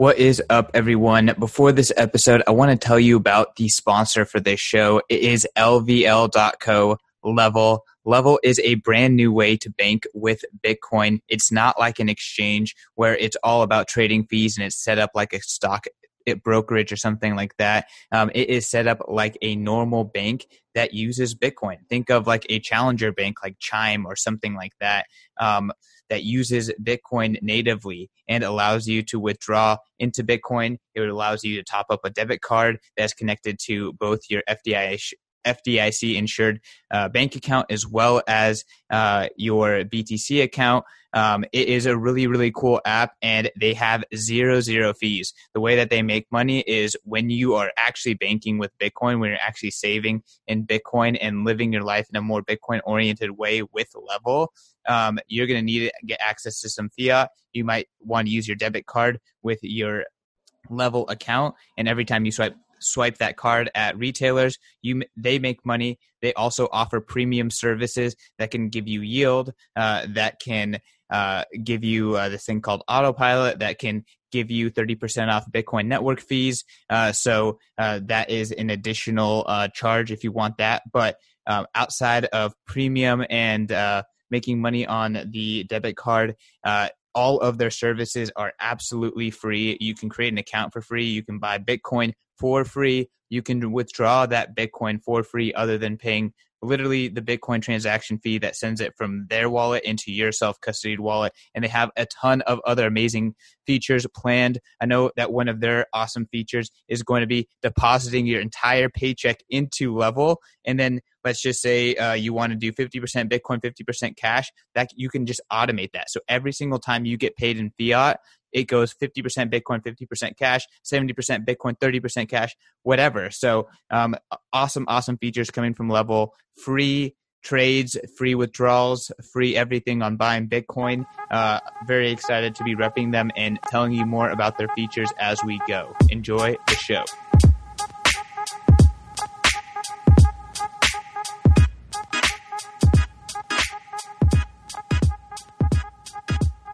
What is up, everyone? Before this episode, I want to tell you about the sponsor for this show. It is LVL.co Level. Level is a brand new way to bank with Bitcoin. It's not like an exchange where it's all about trading fees and it's set up like a stock brokerage or something like that. Um, it is set up like a normal bank that uses Bitcoin. Think of like a challenger bank like Chime or something like that. Um, that uses Bitcoin natively and allows you to withdraw into Bitcoin. It allows you to top up a debit card that's connected to both your FDIC FDIC insured uh, bank account as well as uh, your BTC account. Um, it is a really, really cool app and they have zero, zero fees. The way that they make money is when you are actually banking with Bitcoin, when you're actually saving in Bitcoin and living your life in a more Bitcoin oriented way with Level. Um, you're going to need to get access to some fiat. You might want to use your debit card with your level account and every time you swipe swipe that card at retailers you they make money they also offer premium services that can give you yield uh, that can uh, give you uh, this thing called autopilot that can give you 30% off bitcoin network fees uh, so uh, that is an additional uh, charge if you want that but um, outside of premium and making money on the debit card all of their services are absolutely free. You can create an account for free. You can buy Bitcoin for free. You can withdraw that Bitcoin for free other than paying literally the Bitcoin transaction fee that sends it from their wallet into your self custodied wallet. And they have a ton of other amazing features planned. I know that one of their awesome features is going to be depositing your entire paycheck into Level. And then let's just say uh, you want to do 50% Bitcoin, 50% cash, that you can just automate that. So every single time you get paid in fiat, it goes 50% Bitcoin, 50% cash, 70% Bitcoin, 30% cash, whatever. So um, awesome, awesome features coming from Level. Free trades, free withdrawals, free everything on buying Bitcoin. Uh, very excited to be repping them and telling you more about their features as we go. Enjoy the show.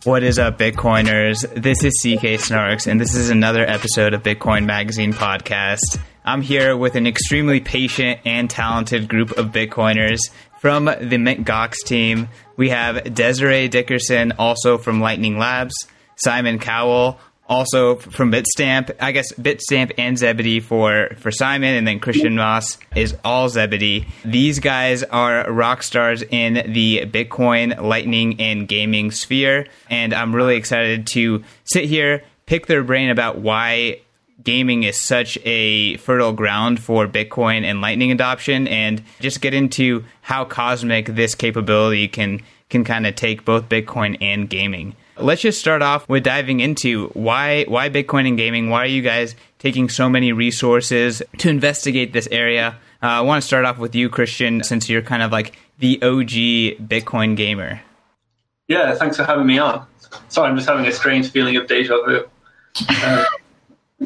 What is up, Bitcoiners? This is CK Snarks, and this is another episode of Bitcoin Magazine podcast. I'm here with an extremely patient and talented group of Bitcoiners from the Mint Gox team. We have Desiree Dickerson, also from Lightning Labs, Simon Cowell, also from Bitstamp. I guess Bitstamp and Zebedee for, for Simon, and then Christian Moss is all Zebedee. These guys are rock stars in the Bitcoin, Lightning, and gaming sphere, and I'm really excited to sit here, pick their brain about why gaming is such a fertile ground for Bitcoin and Lightning adoption, and just get into how cosmic this capability can can kind of take both Bitcoin and gaming. Let's just start off with diving into why why Bitcoin and gaming. Why are you guys taking so many resources to investigate this area? Uh, I want to start off with you, Christian, since you're kind of like the OG Bitcoin gamer. Yeah, thanks for having me on. Sorry, I'm just having a strange feeling of deja vu. Uh,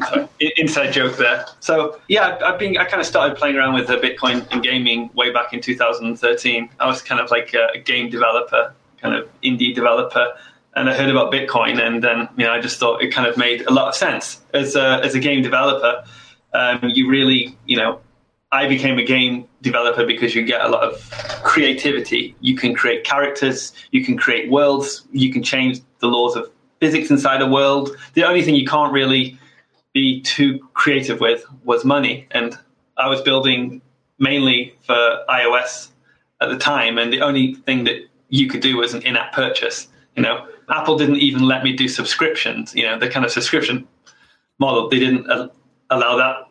sorry, inside joke there. So yeah, I've been I kind of started playing around with Bitcoin and gaming way back in 2013. I was kind of like a game developer, kind of indie developer and I heard about Bitcoin, and then you know I just thought it kind of made a lot of sense as a, as a game developer. Um, you really, you know, I became a game developer because you get a lot of creativity. You can create characters, you can create worlds, you can change the laws of physics inside a world. The only thing you can't really be too creative with was money, and I was building mainly for iOS at the time, and the only thing that you could do was an in-app purchase. You know, Apple didn't even let me do subscriptions. You know, the kind of subscription model they didn't allow that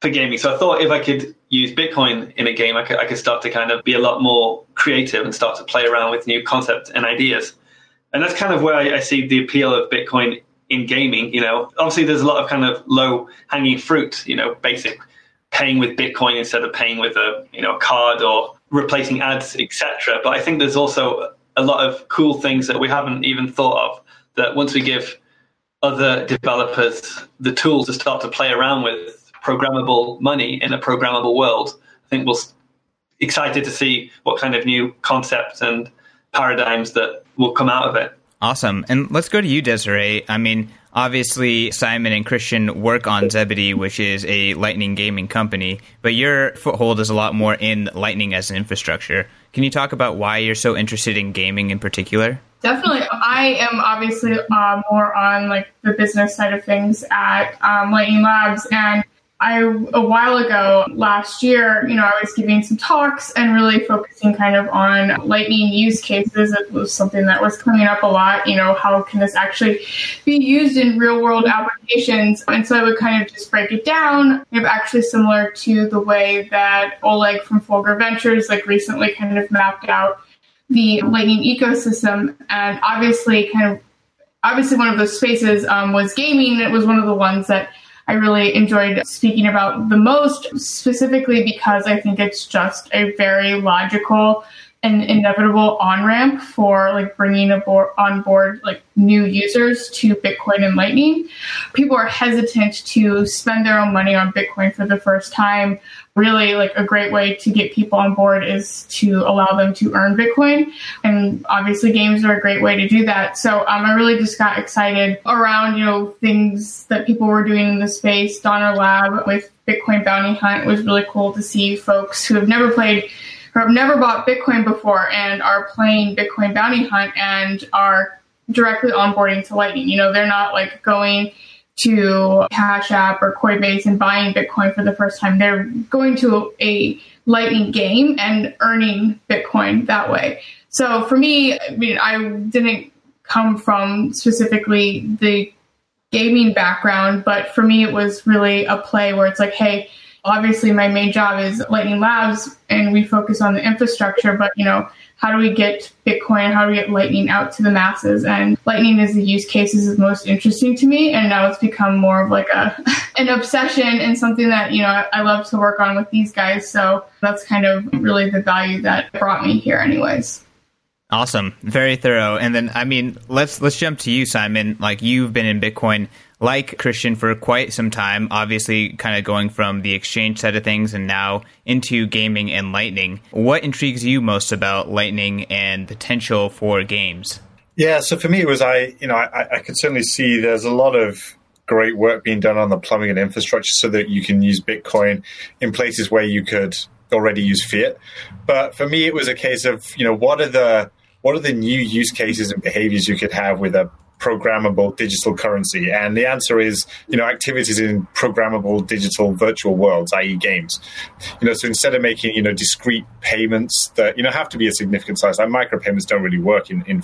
for gaming. So I thought if I could use Bitcoin in a game, I could, I could start to kind of be a lot more creative and start to play around with new concepts and ideas. And that's kind of where I, I see the appeal of Bitcoin in gaming. You know, obviously there's a lot of kind of low hanging fruit. You know, basic paying with Bitcoin instead of paying with a you know a card or replacing ads, etc. But I think there's also a lot of cool things that we haven't even thought of that once we give other developers the tools to start to play around with programmable money in a programmable world, I think we'll excited to see what kind of new concepts and paradigms that will come out of it. Awesome. And let's go to you, Desiree. I mean, obviously Simon and Christian work on Zebedee, which is a Lightning gaming company, but your foothold is a lot more in Lightning as an infrastructure. Can you talk about why you're so interested in gaming in particular? Definitely. I am obviously uh, more on like the business side of things at um, Lightning Labs and I a while ago last year, you know, I was giving some talks and really focusing kind of on lightning use cases. It was something that was coming up a lot. You know, how can this actually be used in real world applications? And so I would kind of just break it down. If actually similar to the way that Oleg from Fulgur Ventures like recently kind of mapped out the lightning ecosystem and obviously kind of obviously one of those spaces um, was gaming. It was one of the ones that I really enjoyed speaking about the most, specifically because I think it's just a very logical and inevitable on ramp for like bringing aboard, on board like new users to Bitcoin and Lightning. People are hesitant to spend their own money on Bitcoin for the first time really like a great way to get people on board is to allow them to earn Bitcoin. And obviously games are a great way to do that. So um, I really just got excited around, you know, things that people were doing in the space. Donner Lab with Bitcoin Bounty Hunt was really cool to see folks who have never played or have never bought Bitcoin before and are playing Bitcoin Bounty Hunt and are directly onboarding to Lightning. You know, they're not like going to Cash App or Coinbase and buying Bitcoin for the first time. They're going to a Lightning game and earning Bitcoin that way. So for me, I mean, I didn't come from specifically the gaming background, but for me, it was really a play where it's like, hey, obviously my main job is Lightning Labs and we focus on the infrastructure, but you know, how do we get Bitcoin, how do we get Lightning out to the masses? And Lightning is the use cases is most interesting to me. And now it's become more of like a an obsession and something that, you know, I, I love to work on with these guys. So that's kind of really the value that brought me here anyways. Awesome. Very thorough. And then I mean, let's let's jump to you, Simon. Like you've been in Bitcoin like Christian for quite some time, obviously kind of going from the exchange side of things and now into gaming and Lightning. What intrigues you most about Lightning and potential for games? Yeah, so for me, it was I, you know, I, I could certainly see there's a lot of great work being done on the plumbing and infrastructure so that you can use Bitcoin in places where you could already use fiat. But for me, it was a case of, you know, what are the what are the new use cases and behaviors you could have with a programmable digital currency? And the answer is, you know, activities in programmable digital virtual worlds, i.e., games. You know, so instead of making, you know, discrete payments that, you know, have to be a significant size, like micropayments don't really work in, in.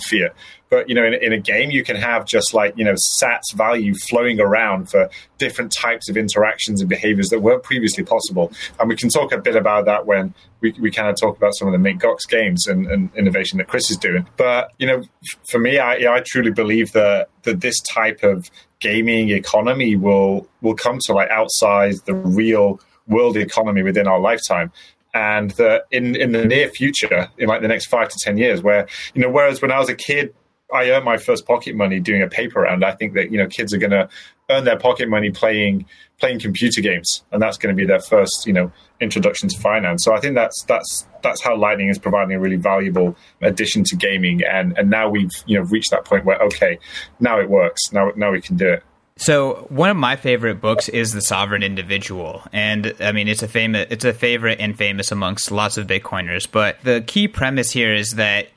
But you know, in, in, a game, you can have just like you know Sats value flowing around for different types of interactions and behaviors that weren't previously possible. And we can talk a bit about that when we, we kind of talk about some of the Mint Gox games and, and, innovation that Chris is doing. But you know, for me, I, I truly believe that that this type of gaming economy will will come to like outside the real world economy within our lifetime and that in in the near future in like the next five to ten years where you know whereas when i was a kid I earned my first pocket money doing a paper round. I think that you know kids are going to earn their pocket money playing playing computer games, and that's going to be their first you know introduction to finance. So I think that's that's that's how Lightning is providing a really valuable addition to gaming, and and now we've you know reached that point where okay, now it works. Now now we can do it. So one of my favorite books is The Sovereign Individual, and I mean it's a famous, it's a favorite and famous amongst lots of Bitcoiners. But the key premise here is that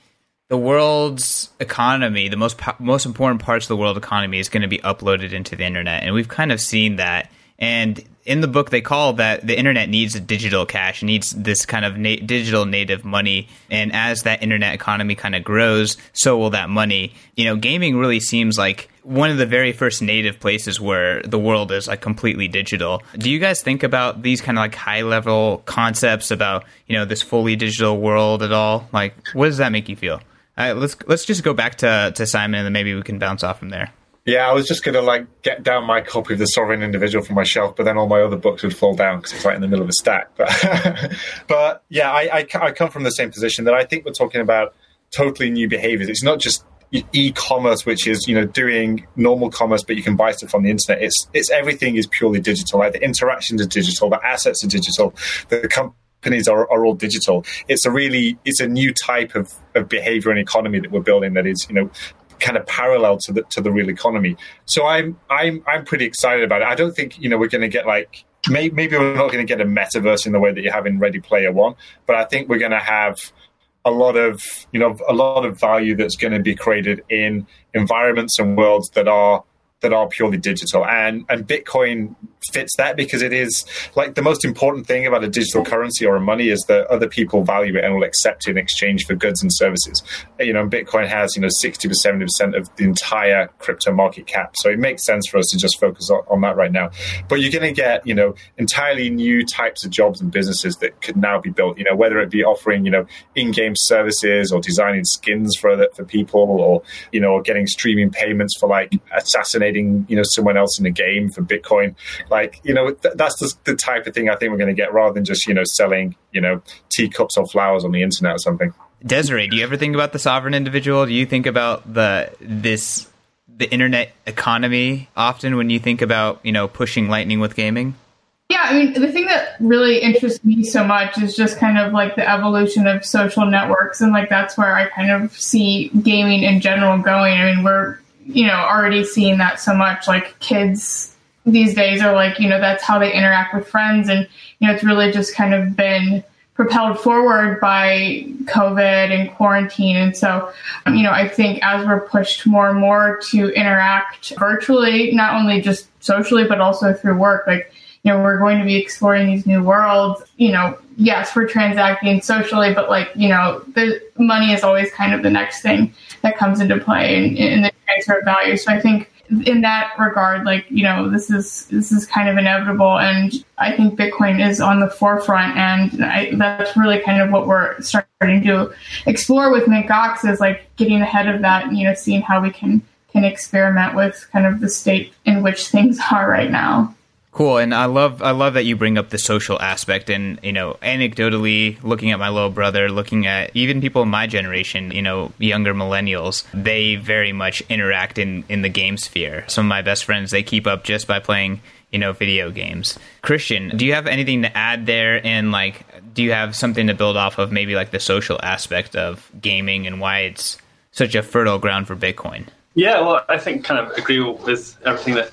the world's economy, the most most important parts of the world economy, is going to be uploaded into the internet, and we've kind of seen that. And in the book, they call that the internet needs a digital cash, needs this kind of na- digital native money. And as that internet economy kind of grows, so will that money. You know, gaming really seems like one of the very first native places where the world is like completely digital. Do you guys think about these kind of like high level concepts about you know this fully digital world at all? Like, what does that make you feel? Let's let's just go back to to Simon, and then maybe we can bounce off from there. Yeah, I was just gonna like get down my copy of the Sovereign Individual from my shelf, but then all my other books would fall down because it's right in the middle of a stack. But, but yeah, I, I, I come from the same position that I think we're talking about totally new behaviors. It's not just e-commerce, which is you know doing normal commerce, but you can buy stuff on the internet. It's it's everything is purely digital. Like the interactions are digital, the assets are digital, the company companies are, are all digital. It's a really it's a new type of, of behavior and economy that we're building that is you know kind of parallel to the to the real economy. So I'm I'm I'm pretty excited about it. I don't think you know we're going to get like maybe we're not going to get a metaverse in the way that you have in Ready Player One, but I think we're going to have a lot of you know a lot of value that's going to be created in environments and worlds that are that are purely digital. And and bitcoin fits that because it is like the most important thing about a digital currency or a money is that other people value it and will accept it in exchange for goods and services. You know bitcoin has you know 60 to 70 percent of the entire crypto market cap. So it makes sense for us to just focus on, on that right now. But you're going to get you know entirely new types of jobs and businesses that could now be built. You know whether it be offering you know in-game services or designing skins for for people or you know or getting streaming payments for like assassinating you know someone else in a game for bitcoin like, you know, th- that's the, the type of thing I think we're going to get rather than just, you know, selling, you know, teacups or flowers on the internet or something. Desiree, do you ever think about the sovereign individual? Do you think about the this the internet economy often when you think about, you know, pushing lightning with gaming? Yeah, I mean, the thing that really interests me so much is just kind of like the evolution of social networks. And like that's where I kind of see gaming in general going. I mean, we're, you know, already seeing that so much. Like kids these days are like, you know, that's how they interact with friends. And, you know, it's really just kind of been propelled forward by COVID and quarantine. And so, you know, I think as we're pushed more and more to interact virtually, not only just socially, but also through work, like, you know, we're going to be exploring these new worlds. You know, yes, we're transacting socially, but like, you know, the money is always kind of the next thing that comes into play in, in the transfer of value. So I think in that regard, like you know, this is this is kind of inevitable, and I think Bitcoin is on the forefront, and I, that's really kind of what we're starting to explore with Mint Gox is like getting ahead of that, and, you know, seeing how we can can experiment with kind of the state in which things are right now. Cool, and I love I love that you bring up the social aspect, and you know, anecdotally, looking at my little brother, looking at even people in my generation, you know, younger millennials, they very much interact in in the game sphere. Some of my best friends they keep up just by playing you know video games. Christian, do you have anything to add there? And like, do you have something to build off of maybe like the social aspect of gaming and why it's such a fertile ground for Bitcoin? Yeah, well, I think kind of agree with everything that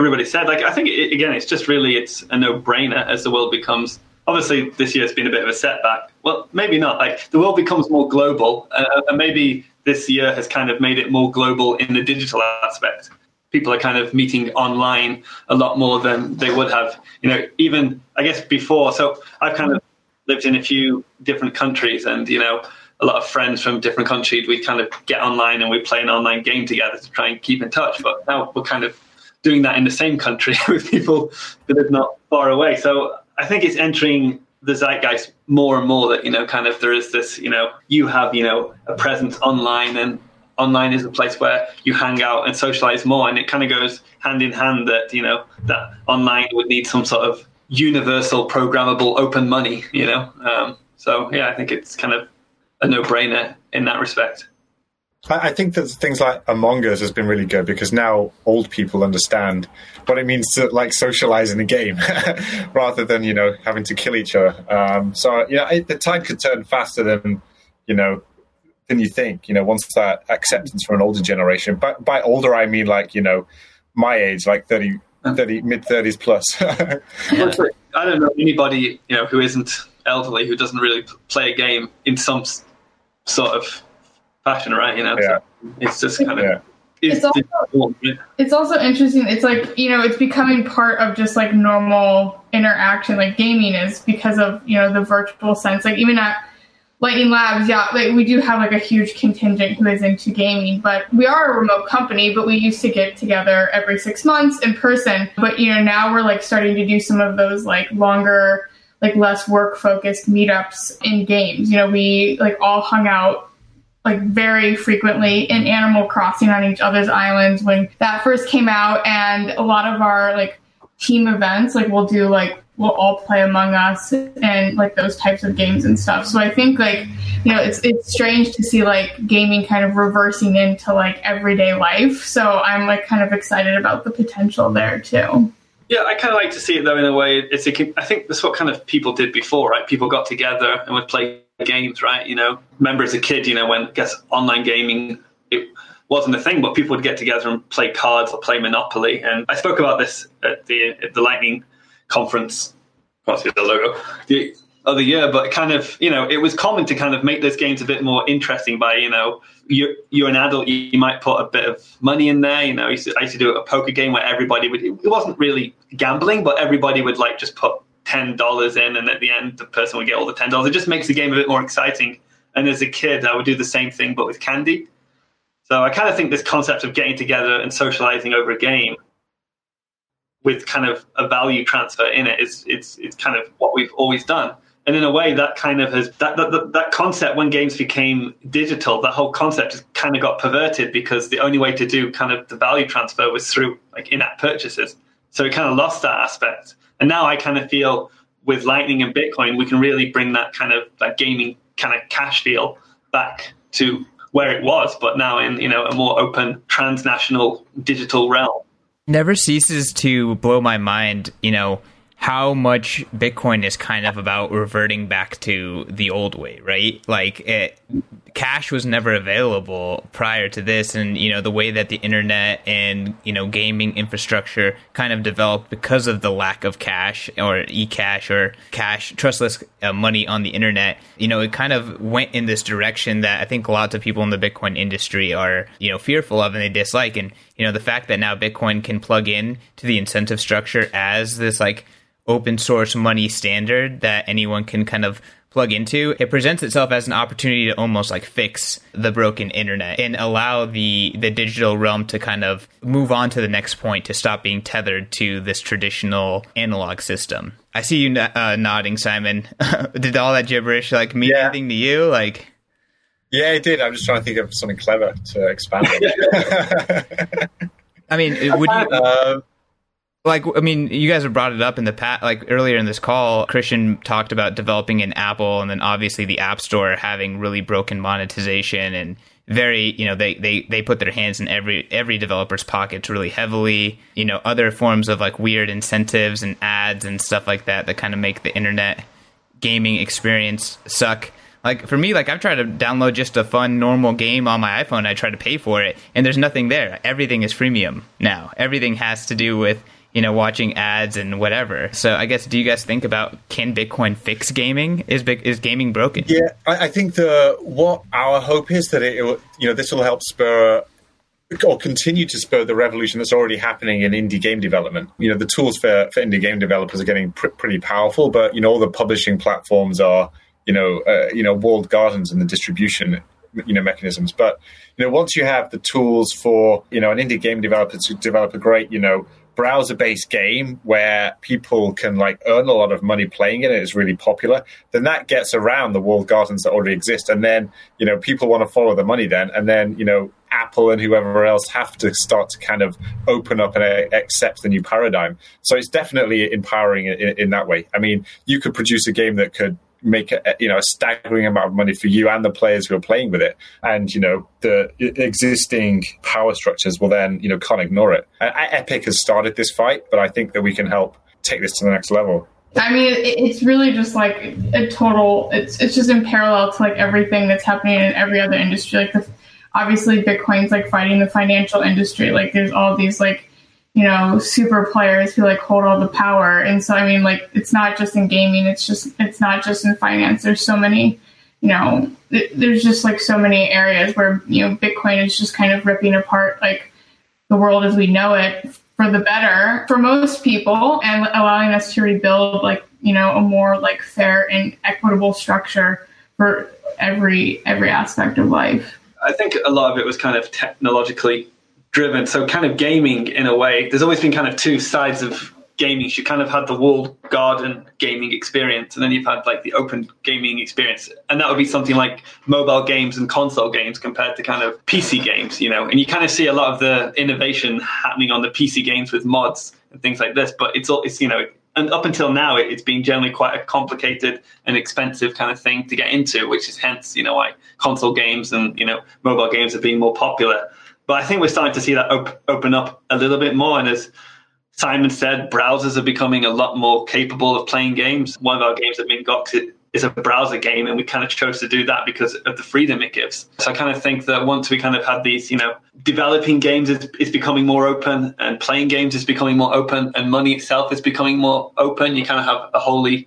everybody said. Like, I think it, again, it's just really it's a no-brainer as the world becomes. Obviously, this year has been a bit of a setback. Well, maybe not. Like the world becomes more global, uh, and maybe this year has kind of made it more global in the digital aspect. People are kind of meeting online a lot more than they would have, you know, even I guess before. So I've kind of lived in a few different countries, and you know, a lot of friends from different countries. We kind of get online and we play an online game together to try and keep in touch. But now we're kind of doing that in the same country with people that are not far away. So I think it's entering the zeitgeist more and more that, you know, kind of there is this, you know, you have, you know, a presence online and online is a place where you hang out and socialize more. And it kind of goes hand in hand that, you know, that online would need some sort of universal programmable open money, you know? Um, so yeah, I think it's kind of a no brainer in that respect. I think that things like Among Us has been really good because now old people understand what it means to like socialize in a game rather than you know having to kill each other. Um, so yeah, the tide could turn faster than you know than you think. You know, once that acceptance from an older generation. But by older, I mean like you know my age, like 30, 30 mid thirties plus. yeah. I don't know anybody you know who isn't elderly who doesn't really play a game in some sort of fashion, right? You know, yeah. so it's just kind of. Yeah. It's, also, it's also interesting. It's like you know, it's becoming part of just like normal interaction, like gaming is because of you know the virtual sense. Like even at Lightning Labs, yeah, like we do have like a huge contingent who is into gaming, but we are a remote company, but we used to get together every six months in person. But you know, now we're like starting to do some of those like longer, like less work focused meetups in games. You know, we like all hung out like very frequently in Animal Crossing on each other's islands when that first came out, and a lot of our like team events, like we'll do like we'll all play Among Us and like those types of games and stuff. So I think like you know it's it's strange to see like gaming kind of reversing into like everyday life. So I'm like kind of excited about the potential there too. Yeah, I kind of like to see it though in a way. It's a, I think that's what kind of people did before, right? People got together and would play games, right? You know, remember as a kid, you know, when I guess online gaming, it wasn't a thing, but people would get together and play cards or play Monopoly. And I spoke about this at the at the Lightning conference. Can't see the logo. The other year, but kind of, you know, it was common to kind of make those games a bit more interesting by, you know, you're, you're an adult, you, might put a bit of money in there. You know, I used, to, I used to do a poker game where everybody would, it wasn't really gambling, but everybody would like just put $10 in and at the end the person would get all the $10. It just makes the game a bit more exciting. And as a kid, I would do the same thing, but with candy. So I kind of think this concept of getting together and socializing over a game with kind of a value transfer in it is it's it's kind of what we've always done. And in a way, that kind of has that, that that concept when games became digital, that whole concept just kind of got perverted because the only way to do kind of the value transfer was through like in-app purchases. So it kind of lost that aspect. And now I kind of feel with Lightning and Bitcoin, we can really bring that kind of that gaming kind of cash feel back to where it was, but now in you know a more open transnational digital realm. Never ceases to blow my mind, you know, how much Bitcoin is kind of about reverting back to the old way, right? Like it, cash was never available prior to this, and you know the way that the internet and you know gaming infrastructure kind of developed because of the lack of cash or e-cash or cash trustless uh, money on the internet. You know, it kind of went in this direction that I think lots of people in the Bitcoin industry are you know fearful of and they dislike, and you know the fact that now Bitcoin can plug in to the incentive structure as this like open source money standard that anyone can kind of plug into, it presents itself as an opportunity to almost like fix the broken internet and allow the the digital realm to kind of move on to the next point to stop being tethered to this traditional analog system. I see you uh, nodding, Simon. Did all that gibberish like mean yeah. anything to you? Like, yeah, it did. I'm just trying to think of something clever to expand. On. I mean, would you? Uh, like i mean you guys have brought it up in the past like earlier in this call christian talked about developing in apple and then obviously the app store having really broken monetization and very you know they they they put their hands in every every developer's pockets really heavily. You know other forms of like weird incentives and ads and stuff like that that kind of make the internet gaming experience suck. Like for me like i've tried to download just a fun normal game on my iphone i try to pay for it and there's nothing there. Everything is freemium now. Everything has to do with you know, watching ads and whatever. So I guess, do you guys think about can Bitcoin fix gaming? Is is gaming broken? Yeah, I, I think the what our hope is that it, it you know this will help spur or continue to spur the revolution that's already happening in indie game development. You know, the tools for, for indie game developers are getting pr- pretty powerful, but you know, all the publishing platforms are you know uh, you know walled gardens in the distribution you know mechanisms. But you know, once you have the tools for you know an indie game developer to develop a great you know browser based game where people can like earn a lot of money playing it and it's really popular, then that gets around the walled gardens that already exist. And then, you know, people want to follow the money then. And then, you know, Apple and whoever else have to start to kind of open up and accept the new paradigm. So it's definitely empowering in, in that way. I mean, you could produce a game that could make a, you know a staggering amount of money for you and the players who are playing with it and you know the existing power structures will then you know can't ignore it epic has started this fight but i think that we can help take this to the next level I mean, it's really just like a total. It's it's just in parallel to like everything that's happening in every other industry. Like, the, obviously, Bitcoin's like fighting the financial industry. Like, there's all these like you know, super players who like hold all the power. And so, I mean, like, it's not just in gaming. It's just, it's not just in finance. There's so many, you know, th- there's just like so many areas where, you know, Bitcoin is just kind of ripping apart like the world as we know it for the better for most people and allowing us to rebuild like, you know, a more like fair and equitable structure for every, every aspect of life. I think a lot of it was kind of technologically driven. So kind of gaming in a way. There's always been kind of two sides of gaming. You kind of had the walled garden gaming experience, and then you've had like the open gaming experience, and that would be something like mobile games and console games compared to kind of PC games, you know. And you kind of see a lot of the innovation happening on the PC games with mods and things like this. But it's all it's you know. And up until now, it's been generally quite a complicated and expensive kind of thing to get into, which is hence, you know, why console games and you know mobile games have been more popular. But I think we're starting to see that op- open up a little bit more. And as Simon said, browsers are becoming a lot more capable of playing games. One of our games at Mint Gox is a browser game, and we kind of chose to do that because of the freedom it gives. So I kind of think that once we kind of had these, you know, developing games is, is becoming more open, and playing games is becoming more open, and money itself is becoming more open. You kind of have a holy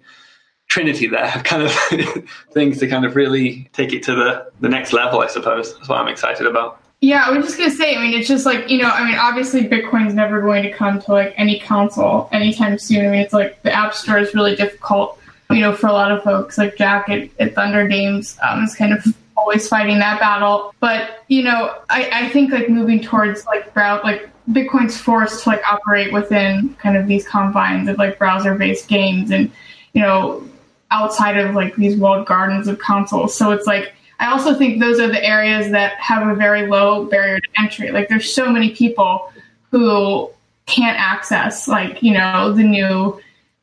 trinity there of kind of things to kind of really take it to the, the next level, I suppose. That's what I'm excited about. Yeah, I was just gonna say. I mean, it's just like you know. I mean, obviously, Bitcoin's never going to come to like any console anytime soon. I mean, it's like the App Store is really difficult you know, for a lot of folks like Jack at, at THNDR Games um, is kind of always fighting that battle. But you know, I, I think like moving towards like brow like Bitcoin's forced to like operate within kind of these confines of like browser based games and you know outside of like these walled gardens of consoles. So it's like I also think those are the areas that have a very low barrier to entry. Like there's so many people who can't access like you know the new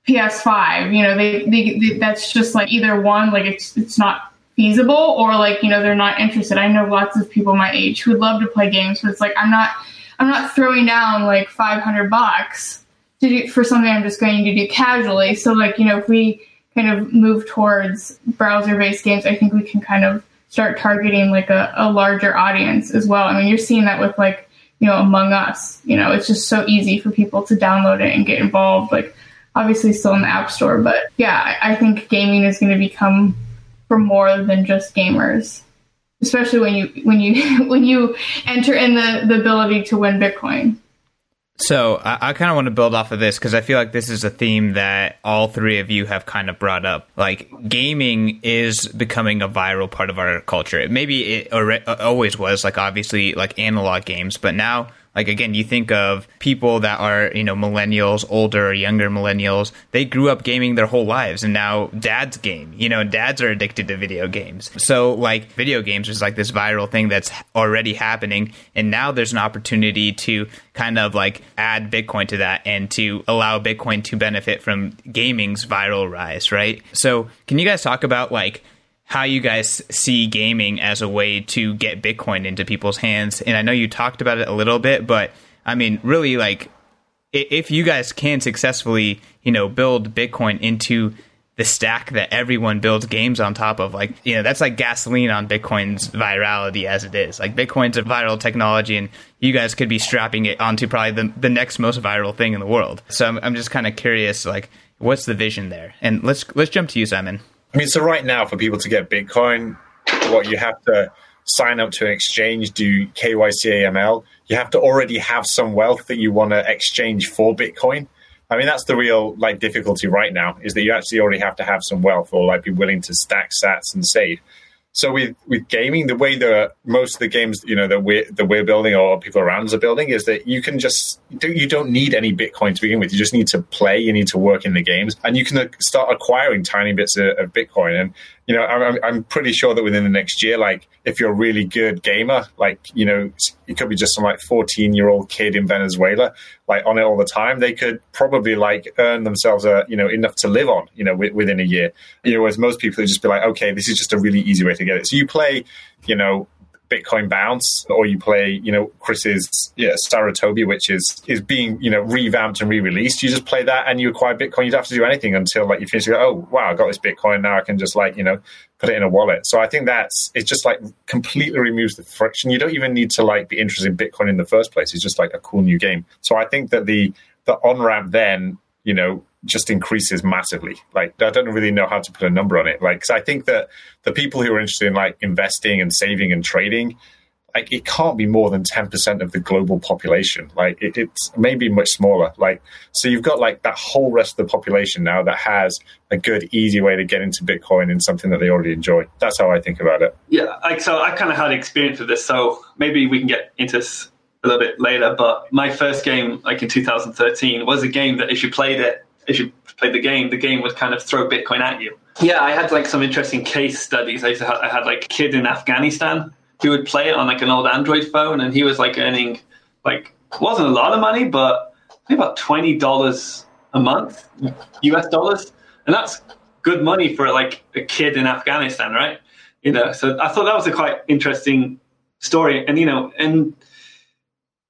PS5. You know, they, they, they, that's just like either one, like it's it's not feasible, or like you know they're not interested. I know lots of people my age who would love to play games, but it's like I'm not I'm not throwing down like 500 bucks to do for something I'm just going to do casually. So like you know if we kind of move towards browser based games, I think we can kind of start targeting like a, a larger audience as well. I mean, you're seeing that with like you know Among Us. You know, it's just so easy for people to download it and get involved. Like obviously still in the App Store. But yeah, I, I think gaming is going to become for more than just gamers, especially when you when you when you enter in the the ability to win Bitcoin. So I, I kind of want to build off of this because I feel like this is a theme that all three of you have kind of brought up. Like gaming is becoming a viral part of our culture. Maybe it uh, always was, like obviously like analog games, but now like again, you think of people that are, you know, millennials, older or younger millennials, they grew up gaming their whole lives and now dads game. You know, dads are addicted to video games. So like video games is like this viral thing that's already happening and now there's an opportunity to kind of like add Bitcoin to that and to allow Bitcoin to benefit from gaming's viral rise, right? So, can you guys talk about like how you guys see gaming as a way to get Bitcoin into people's hands. And I know you talked about it a little bit, but I mean, really, like, if you guys can successfully, you know, build Bitcoin into the stack that everyone builds games on top of, like, you know, that's like gasoline on Bitcoin's virality as it is. Like, Bitcoin's a viral technology, and you guys could be strapping it onto probably the, the next most viral thing in the world. So I'm, I'm just kind of curious, like, what's the vision there? And let's let's jump to you, Simon. I mean, so right now, for people to get Bitcoin, what you have to sign up to an exchange, do KYC AML, you have to already have some wealth that you want to exchange for Bitcoin. I mean, that's the real like difficulty right now is that you actually already have to have some wealth or like be willing to stack sats and save. So with with gaming, the way that most of the games you know that we're that we're building or people around us are building is that you can just you don't need any Bitcoin to begin with. You just need to play. You need to work in the games, and you can start acquiring tiny bits of, of Bitcoin. And you know, I'm, I'm pretty sure that within the next year, like if you're a really good gamer, like you know, it could be just some like 14 year old kid in Venezuela, like on it all the time. They could probably like earn themselves a you know enough to live on, you know, w- within a year. You know, whereas most people would just be like, okay, this is just a really easy way to get it. So you play, you know, Bitcoin Bounce, or you play, you know, Chris's yeah, Sarutobi, which is is being, you know, revamped and re-released. You just play that and you acquire Bitcoin. You don't have to do anything until like you finish. You go, oh wow, I got this Bitcoin now. I can just like you know put it in a wallet. So I think that's it. Just like completely removes the friction. You don't even need to like be interested in Bitcoin in the first place. It's just like a cool new game. So I think that the the on ramp then, you know, just increases massively. Like I don't really know how to put a number on it. Like I think that the people who are interested in like investing and saving and trading, like it can't be more than ten percent of the global population. Like it, it's maybe much smaller. Like so you've got like that whole rest of the population now that has a good easy way to get into Bitcoin and something that they already enjoy. That's how I think about it. Yeah, like so I kind of had experience with this. So maybe we can get into this a little bit later. But my first game, like in 2013, was a game that if you played it if you played the game, the game would kind of throw Bitcoin at you. Yeah, I had like some interesting case studies. I, had, I had like a kid in Afghanistan who would play it on like an old Android phone, and he was like earning like wasn't a lot of money, but about twenty dollars a month, US dollars, and that's good money for like a kid in Afghanistan, right? You know, so I thought that was a quite interesting story, and you know, and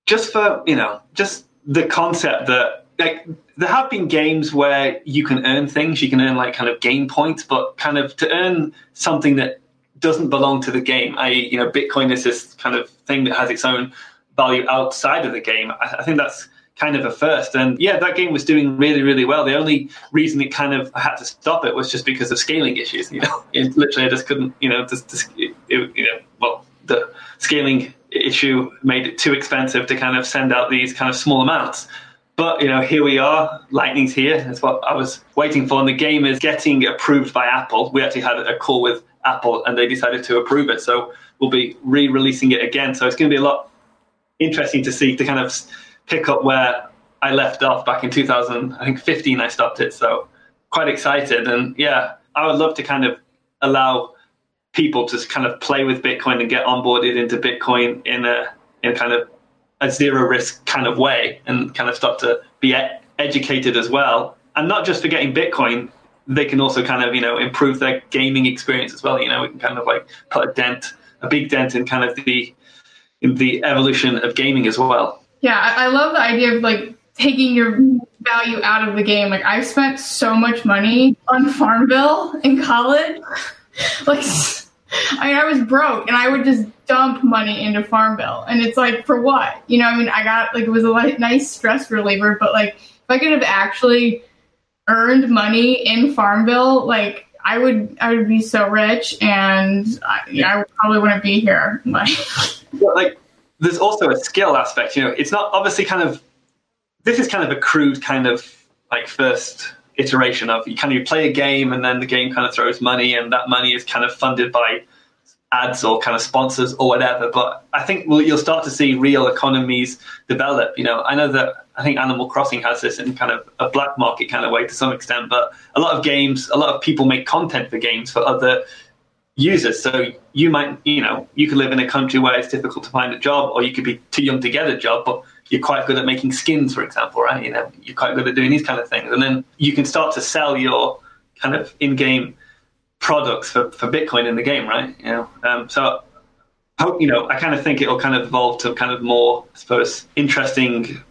just for you know, just the concept that like there have been games where you can earn things, you can earn like kind of game points, but kind of to earn something that doesn't belong to the game, i.e., you know, Bitcoin is this kind of thing that has its own value outside of the game. I, I think that's kind of a first. And yeah, that game was doing really, really well. The only reason it kind of had to stop it was just because of scaling issues. You know, it, literally, I just couldn't. You know, just, just it, you know, well, the scaling issue made it too expensive to kind of send out these kind of small amounts. But you know, here we are. Lightning's here. That's what I was waiting for. And the game is getting approved by Apple. We actually had a call with Apple, and they decided to approve it. So we'll be re-releasing it again. So it's going to be a lot interesting to see to kind of pick up where I left off back in 2000. I think 15. I stopped it. So quite excited. And yeah, I would love to kind of allow people to kind of play with Bitcoin and get onboarded into Bitcoin in a in kind of a zero risk kind of way and kind of start to be educated as well. And not just for getting Bitcoin, they can also kind of, you know, improve their gaming experience as well. You know, we can kind of like put a dent, a big dent in kind of the in the evolution of gaming as well. Yeah, I love the idea of like taking your value out of the game. Like I've spent so much money on Farmville in college. like I mean, I was broke and I would just dump money into Farmville. And it's like, for what? You know, I mean, I got like, it was a nice stress reliever, but like, if I could have actually earned money in Farmville, like, I would, I would be so rich and I, yeah, I probably wouldn't be here. Like, like, there's also a skill aspect, you know, it's not obviously kind of, this is kind of a crude kind of like first iteration of you kind of play a game and then the game kind of throws money and that money is kind of funded by ads or kind of sponsors or whatever. But I think well, you'll start to see real economies develop. You know, I know that I think Animal Crossing has this in kind of a black market kind of way to some extent, but a lot of games, a lot of people make content for games for other users. So you might, you know, you could live in a country where it's difficult to find a job, or you could be too young to get a job, but you're quite good at making skins, for example, right? You know, you're quite good at doing these kind of things, and then you can start to sell your kind of in-game products for, for Bitcoin in the game, right? You know, um, so hope you know. I kind of think it'll kind of evolve to kind of more, I suppose, interesting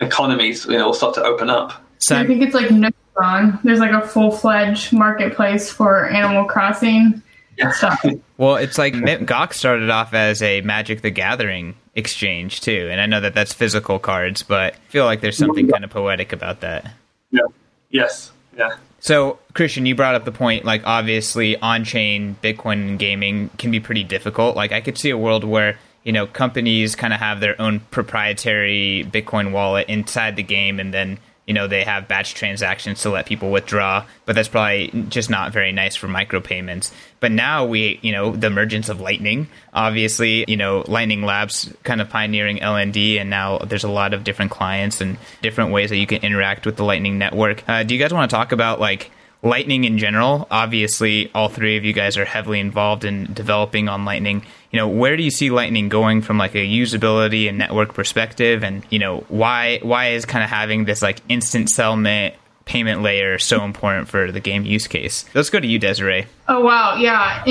economies. You know, will start to open up. So I think it's like Nookazon. There's like a full-fledged marketplace for Animal Crossing. Yeah. well, it's like Gox started off as a Magic the Gathering exchange too, and I know that that's physical cards, but I feel like there's something kind of poetic about that. Yeah. Yes. Yeah. So, Christian, you brought up the point like obviously on-chain Bitcoin and gaming can be pretty difficult. Like I could see a world where you know companies kind of have their own proprietary Bitcoin wallet inside the game, and then you know they have batch transactions to let people withdraw but that's probably just not very nice for micropayments. But now we you know the emergence of lightning obviously you know lightning labs kind of pioneering lnd and now there's a lot of different clients and different ways that you can interact with the lightning network. Uh, do you guys want to talk about like Lightning in general, obviously, all three of you guys are heavily involved in developing on Lightning. You know, where do you see Lightning going from like a usability and network perspective, and you know, why why is kind of having this like instant settlement payment layer so important for the game use case? Let's go to you, Desiree. Oh wow, yeah,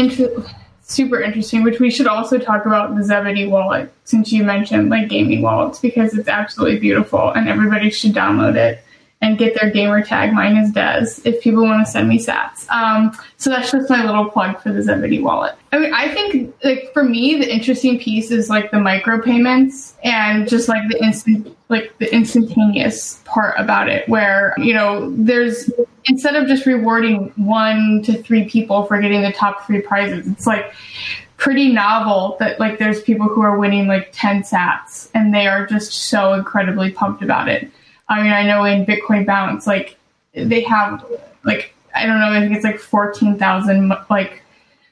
super interesting. Which we should also talk about the Zebedee wallet since you mentioned like gaming wallets because it's absolutely beautiful and everybody should download it and get their gamer tag. Mine is Des. If people want to send me sats, um, so that's just my little plug for the Zebedee wallet. I mean, I think like for me, the interesting piece is like the micropayments and just like the instant, like the instantaneous part about it, where you know there's instead of just rewarding one to three people for getting the top three prizes, it's like pretty novel that like there's people who are winning like 10 sats and they are just so incredibly pumped about it I mean, I know in Bitcoin Bounce, like they have like I don't know, I think it's like fourteen thousand like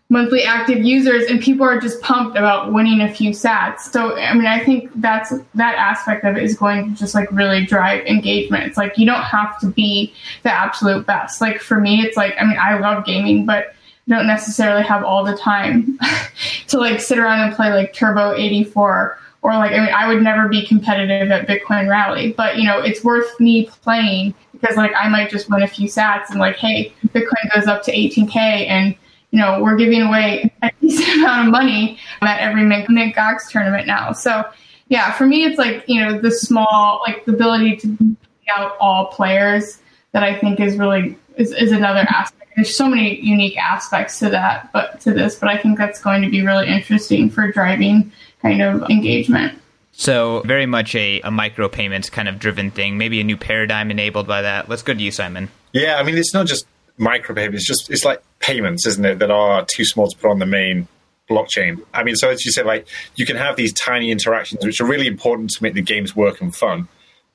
monthly active users, and people are just pumped about winning a few Sats. So I mean, I think that's that aspect of it is going to just like really drive engagement. It's like you don't have to be the absolute best. Like for me, it's like I mean, I love gaming, but don't necessarily have all the time to like sit around and play like Turbo 84 or like I mean I would never be competitive at Bitcoin Rally, but you know it's worth me playing because like I might just win a few sats and like hey Bitcoin goes up to 18k and you know we're giving away a decent amount of money at every Mint, Mint Gox tournament now. So yeah, for me it's like you know the small like the ability to out all players that I think is really is, is another aspect. There's so many unique aspects to that, but to this, but I think that's going to be really interesting for driving kind of engagement. So very much a, a micropayments kind of driven thing, maybe a new paradigm enabled by that. Let's go to you, Simon. Yeah, I mean it's not just micropayments, it's just it's like payments, isn't it, that are too small to put on the main blockchain. I mean, so as you said, like you can have these tiny interactions which are really important to make the games work and fun.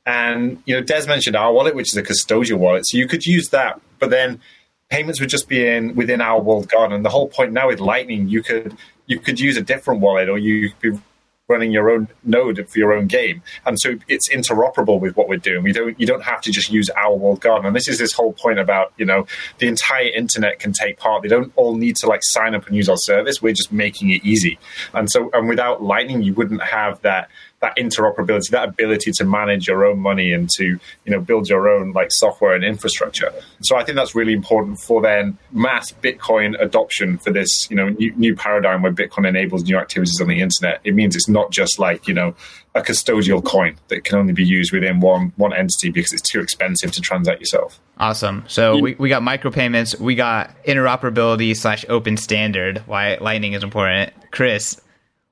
And you know, Des mentioned our wallet, which is a custodial wallet, so you could use that, but then payments would just be in within our walled garden. And the whole point now with Lightning, you could you could use a different wallet, or you could be running your own node for your own game, and so it's interoperable with what we're doing. We don't you don't have to just use our walled garden. And this is this whole point about you know the entire internet can take part. They don't all need to like sign up and use our service. We're just making it easy. And so and without Lightning, you wouldn't have that that interoperability, that ability to manage your own money and to you know build your own like software and infrastructure. So I think that's really important for then mass Bitcoin adoption for this you know new, new paradigm where Bitcoin enables new activities on the internet. It means it's not just like you know a custodial coin that can only be used within one one entity because it's too expensive to transact yourself. Awesome. So we, we got micropayments, we got interoperability slash open standard. Why Lightning is important. Chris,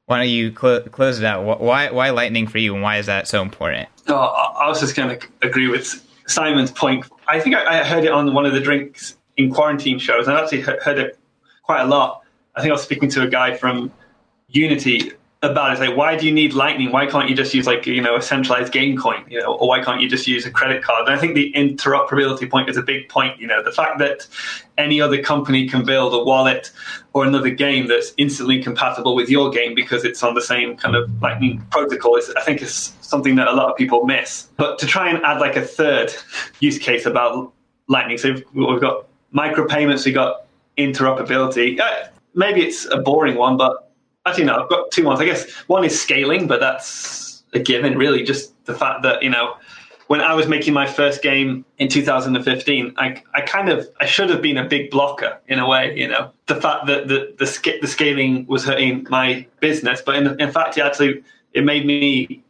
why don't you cl- close it out? Why why Lightning for you, and why is that so important? Oh, I was just going to agree with Simon's point. I think I, I heard it on one of the drinks in quarantine shows. I actually heard it quite a lot. I think I was speaking to a guy from Unity about it. It's like, why do you need Lightning? Why can't you just use like you know a centralized game coin? You know, or why can't you just use a credit card? And I think the interoperability point is a big point. You know, the fact that any other company can build a wallet or another game that's instantly compatible with your game because it's on the same kind of Lightning protocol is, I think, is something that a lot of people miss. But to try and add like a third use case about Lightning, so we've got micropayments, we've got interoperability. Uh, maybe it's a boring one, but actually, no, I've got two ones. I guess one is scaling, but that's a given, really. Just the fact that you know, when I was making my first game in 2015, I, I kind of I should have been a big blocker in a way. You know, the fact that the the, the scaling was hurting my business, but in, in fact, it actually it made me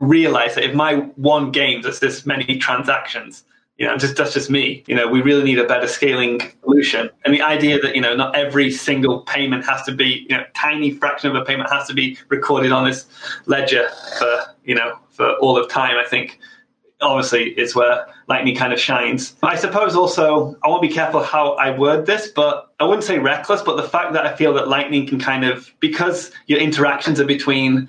realize that if my one game does this many transactions you know, just that's just me. You know, we really need a better scaling solution. And the idea that you know, not every single payment has to be, you know, tiny fraction of a payment has to be recorded on this ledger for you know for all of time. I think obviously is where Lightning kind of shines. I suppose also I want to be careful how I word this, but I wouldn't say reckless, but the fact that I feel that Lightning can kind of because your interactions are between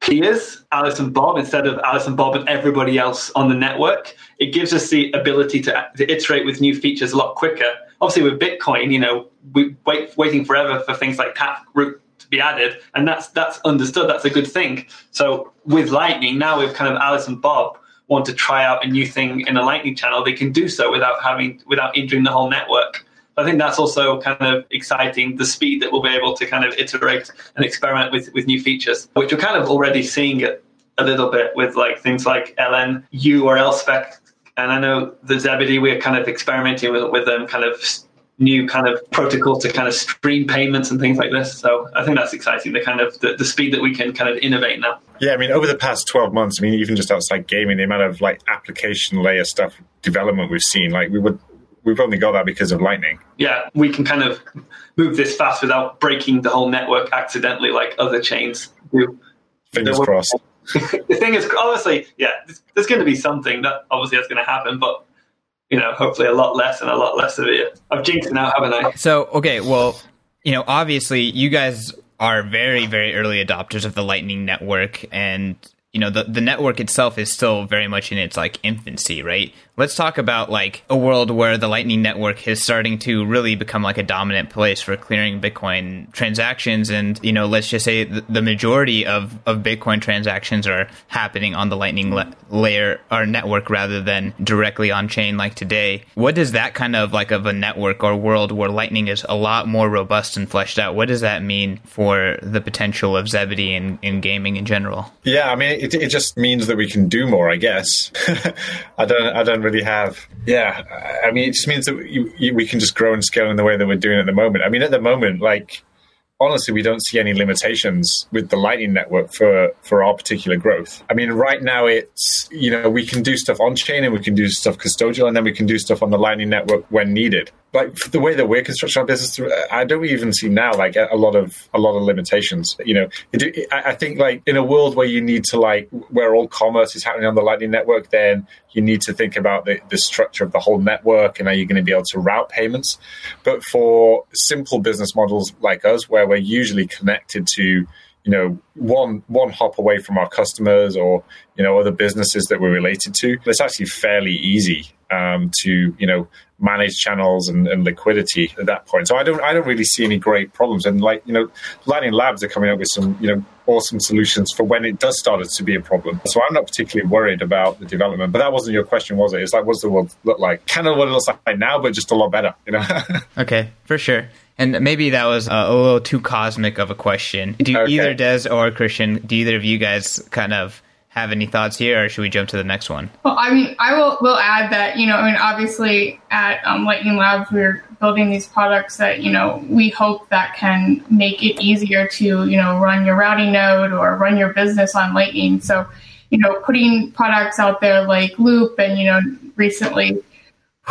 peers, Alice and Bob, instead of Alice and Bob and everybody else on the network. It gives us the ability to, to iterate with new features a lot quicker. Obviously, with Bitcoin, you know, we wait waiting forever for things like Taproot to be added, and that's that's understood. That's a good thing. So with Lightning, now with kind of Alice and Bob want to try out a new thing in a Lightning channel, they can do so without having without injuring the whole network. I think that's also kind of exciting, the speed that we'll be able to kind of iterate and experiment with, with new features, which we're kind of already seeing it a little bit with like things like LNU or LSpec. And I know the Zebedee, we're kind of experimenting with, with them kind of new kind of protocol to kind of stream payments and things like this. So I think that's exciting, the kind of the, the, speed that we can kind of innovate now. Yeah, I mean, over the past 12 months, I mean, even just outside gaming, the amount of like application layer stuff development we've seen, like we would we've only got that because of Lightning. Yeah, we can kind of move this fast without breaking the whole network accidentally, like other chains do. Fingers crossed. the thing is, obviously, yeah, there's going to be something that obviously that's going to happen, but you know, hopefully a lot less and a lot less of it. I've jinxed it now, haven't I? So, okay, well, you know, obviously, you guys are very, very early adopters of the Lightning Network, and you know the the network itself is still very much in its like infancy right let's talk about like a world where the lightning network is starting to really become like a dominant place for clearing bitcoin transactions. And you know let's just say the majority of of bitcoin transactions are happening on the lightning la- layer or network rather than directly on chain like today. What does that kind of like of a network or world where lightning is a lot more robust and fleshed out what does that mean for the potential of zebedee in, in gaming in general? Yeah i mean it, it just means that we can do more, I guess. I don't, I don't really have. Yeah, I mean, it just means that you, you, we can just grow and scale in the way that we're doing at the moment. I mean, at the moment, like honestly, we don't see any limitations with the Lightning Network for for our particular growth. I mean, right now it's you know we can do stuff on chain and we can do stuff custodial, and then we can do stuff on the Lightning Network when needed. Like the way that we're constructing our business, uh, I don't even see now like a lot of a lot of limitations. You know, it, I think like in a world where you need to like where all commerce is happening on the Lightning Network, then you need to think about the, the structure of the whole network and are you going to be able to route payments. But for simple business models like us, where we're usually connected to you know one one hop away from our customers or you know other businesses that we're related to it's actually fairly easy um, to you know manage channels and, and, liquidity at that point. So i don't i don't really see any great problems. And like you know lightning labs are coming up with some you know awesome solutions for when it does start to be a problem. So i'm not particularly worried about the development. But that wasn't your question was it? It's like what's the world look like? Kind of what it looks like now but just a lot better you know? Okay for sure. And maybe that was a, a little too cosmic of a question. Do okay. either Des or Christian, do either of you guys kind of have any thoughts here, or should we jump to the next one? Well, I mean, I will will add that you know, I mean, obviously at um, Lightning Labs, we're building these products that you know we hope that can make it easier to you know run your routing node or run your business on Lightning. So, you know, putting products out there like Loop and you know recently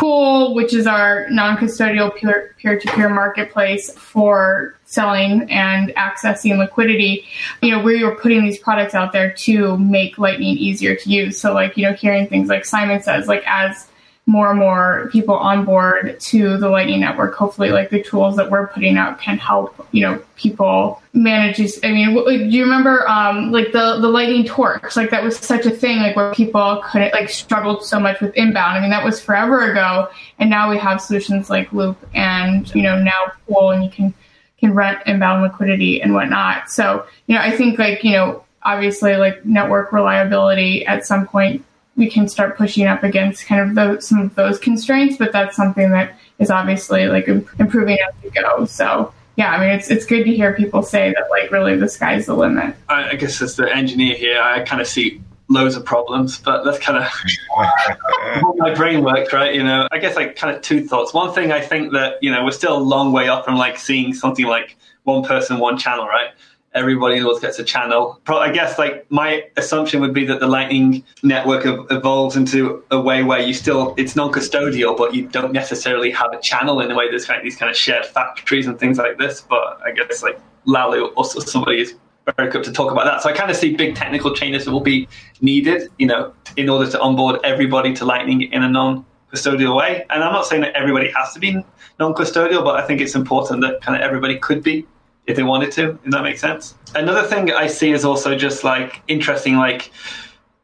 Pool, which is our non-custodial peer to peer marketplace for selling and accessing liquidity, you know, we were putting these products out there to make Lightning easier to use. So, like, you know, hearing things like Simon says, like, as more and more people on board to the Lightning Network. Hopefully, like the tools that we're putting out can help, you know, people manage these. I mean, do you remember, um, like the, the Lightning Torch? Like that was such a thing, like where people couldn't, like struggled so much with inbound. I mean, that was forever ago. And now we have solutions like Loop and, you know, now Pool and you can, can rent inbound liquidity and whatnot. So, you know, I think like, you know, obviously like network reliability at some point we can start pushing up against kind of those, some of those constraints, but that's something that is obviously like improving as we go. So yeah, I mean, it's it's good to hear people say that like really the sky's the limit. I, guess as the engineer here, I kind of see loads of problems, but that's kind of how my brain works, right? You know, I guess like kind of two thoughts. One thing I think that you know we're still a long way off from like seeing something like one person, one channel, right? Everybody in the world gets a channel. I guess like my assumption would be that the Lightning network evolves into a way where you still it's non-custodial, but you don't necessarily have a channel in the way there's kind of these kind of shared factories and things like this. But I guess like Laolu or somebody is very good to talk about that. So I kind of see big technical changes that will be needed, you know, in order to onboard everybody to Lightning in a non-custodial way. And I'm not saying that everybody has to be non-custodial, but I think it's important that kind of everybody could be if they wanted to, if that makes sense. Another thing I see is also just like interesting, like,